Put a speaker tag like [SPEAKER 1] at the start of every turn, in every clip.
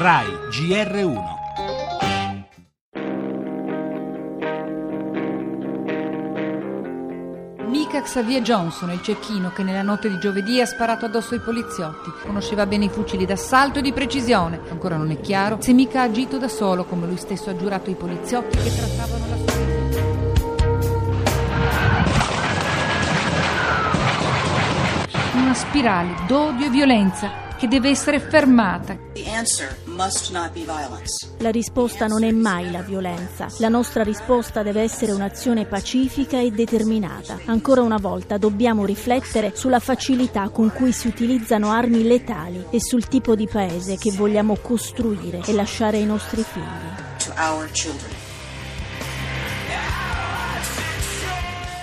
[SPEAKER 1] RAI GR1
[SPEAKER 2] Mica Xavier Johnson, il cecchino che nella notte di giovedì ha sparato addosso ai poliziotti. Conosceva bene i fucili d'assalto e di precisione. Ancora non è chiaro se Mica ha agito da solo, come lui stesso ha giurato ai poliziotti che trattavano la sua Una spirale d'odio e violenza che deve essere fermata.
[SPEAKER 3] La risposta non è mai la violenza. La nostra risposta deve essere un'azione pacifica e determinata. Ancora una volta dobbiamo riflettere sulla facilità con cui si utilizzano armi letali e sul tipo di paese che vogliamo costruire e lasciare ai nostri figli.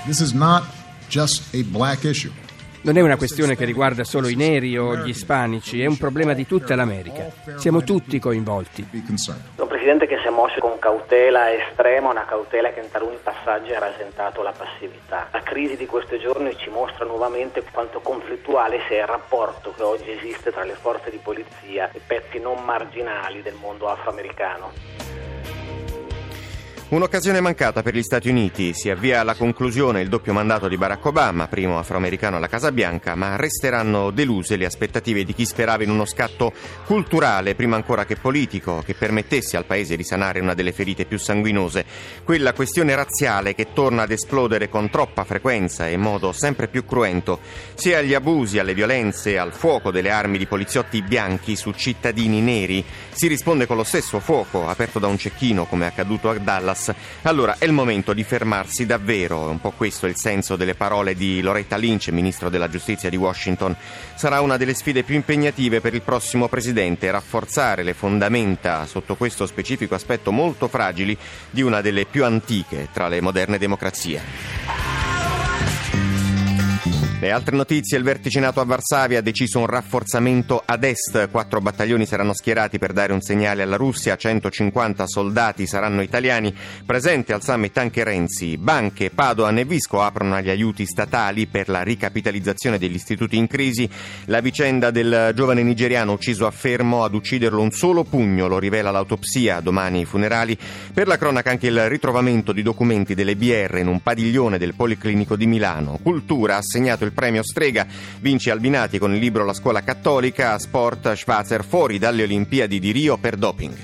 [SPEAKER 4] This is not just a black issue.
[SPEAKER 5] Non è una questione che riguarda solo i neri o gli ispanici, è un problema di tutta l'America. Siamo tutti coinvolti.
[SPEAKER 6] Un presidente che si è mosso con cautela estrema, una cautela che in taluni passaggi ha rasentato la passività. La crisi di questi giorni ci mostra nuovamente quanto conflittuale sia il rapporto che oggi esiste tra le forze di polizia e pezzi non marginali del mondo afroamericano.
[SPEAKER 7] Un'occasione mancata per gli Stati Uniti. Si avvia alla conclusione il doppio mandato di Barack Obama, primo afroamericano alla Casa Bianca, ma resteranno deluse le aspettative di chi sperava in uno scatto culturale, prima ancora che politico, che permettesse al paese di sanare una delle ferite più sanguinose, quella questione razziale che torna ad esplodere con troppa frequenza e in modo sempre più cruento, sia agli abusi, alle violenze, al fuoco delle armi di poliziotti bianchi su cittadini neri. Si risponde con lo stesso fuoco aperto da un cecchino, come è accaduto a Dallas Hamas. Allora è il momento di fermarsi davvero, un po' questo è il senso delle parole di Loretta Lynch, ministro della giustizia di Washington. Sarà una delle sfide più impegnative per il prossimo presidente, rafforzare le fondamenta sotto questo specifico aspetto molto fragili di una delle più antiche tra le moderne democrazie. Le altre notizie, il vertice a Varsavia ha deciso un rafforzamento ad est, quattro battaglioni saranno schierati per dare un segnale alla Russia, 150 soldati saranno italiani, presente al summit anche Renzi. Banche, Padoan e Visco aprono agli aiuti statali per la ricapitalizzazione degli istituti in crisi. La vicenda del giovane nigeriano ucciso a Fermo ad ucciderlo un solo pugno, lo rivela l'autopsia, domani i funerali. Per la cronaca anche il ritrovamento di documenti delle BR in un padiglione del Policlinico di Milano. Cultura ha assegnato il premio Strega. Vince Albinati con il libro La scuola cattolica, sport Schwarzer fuori dalle Olimpiadi di Rio per doping.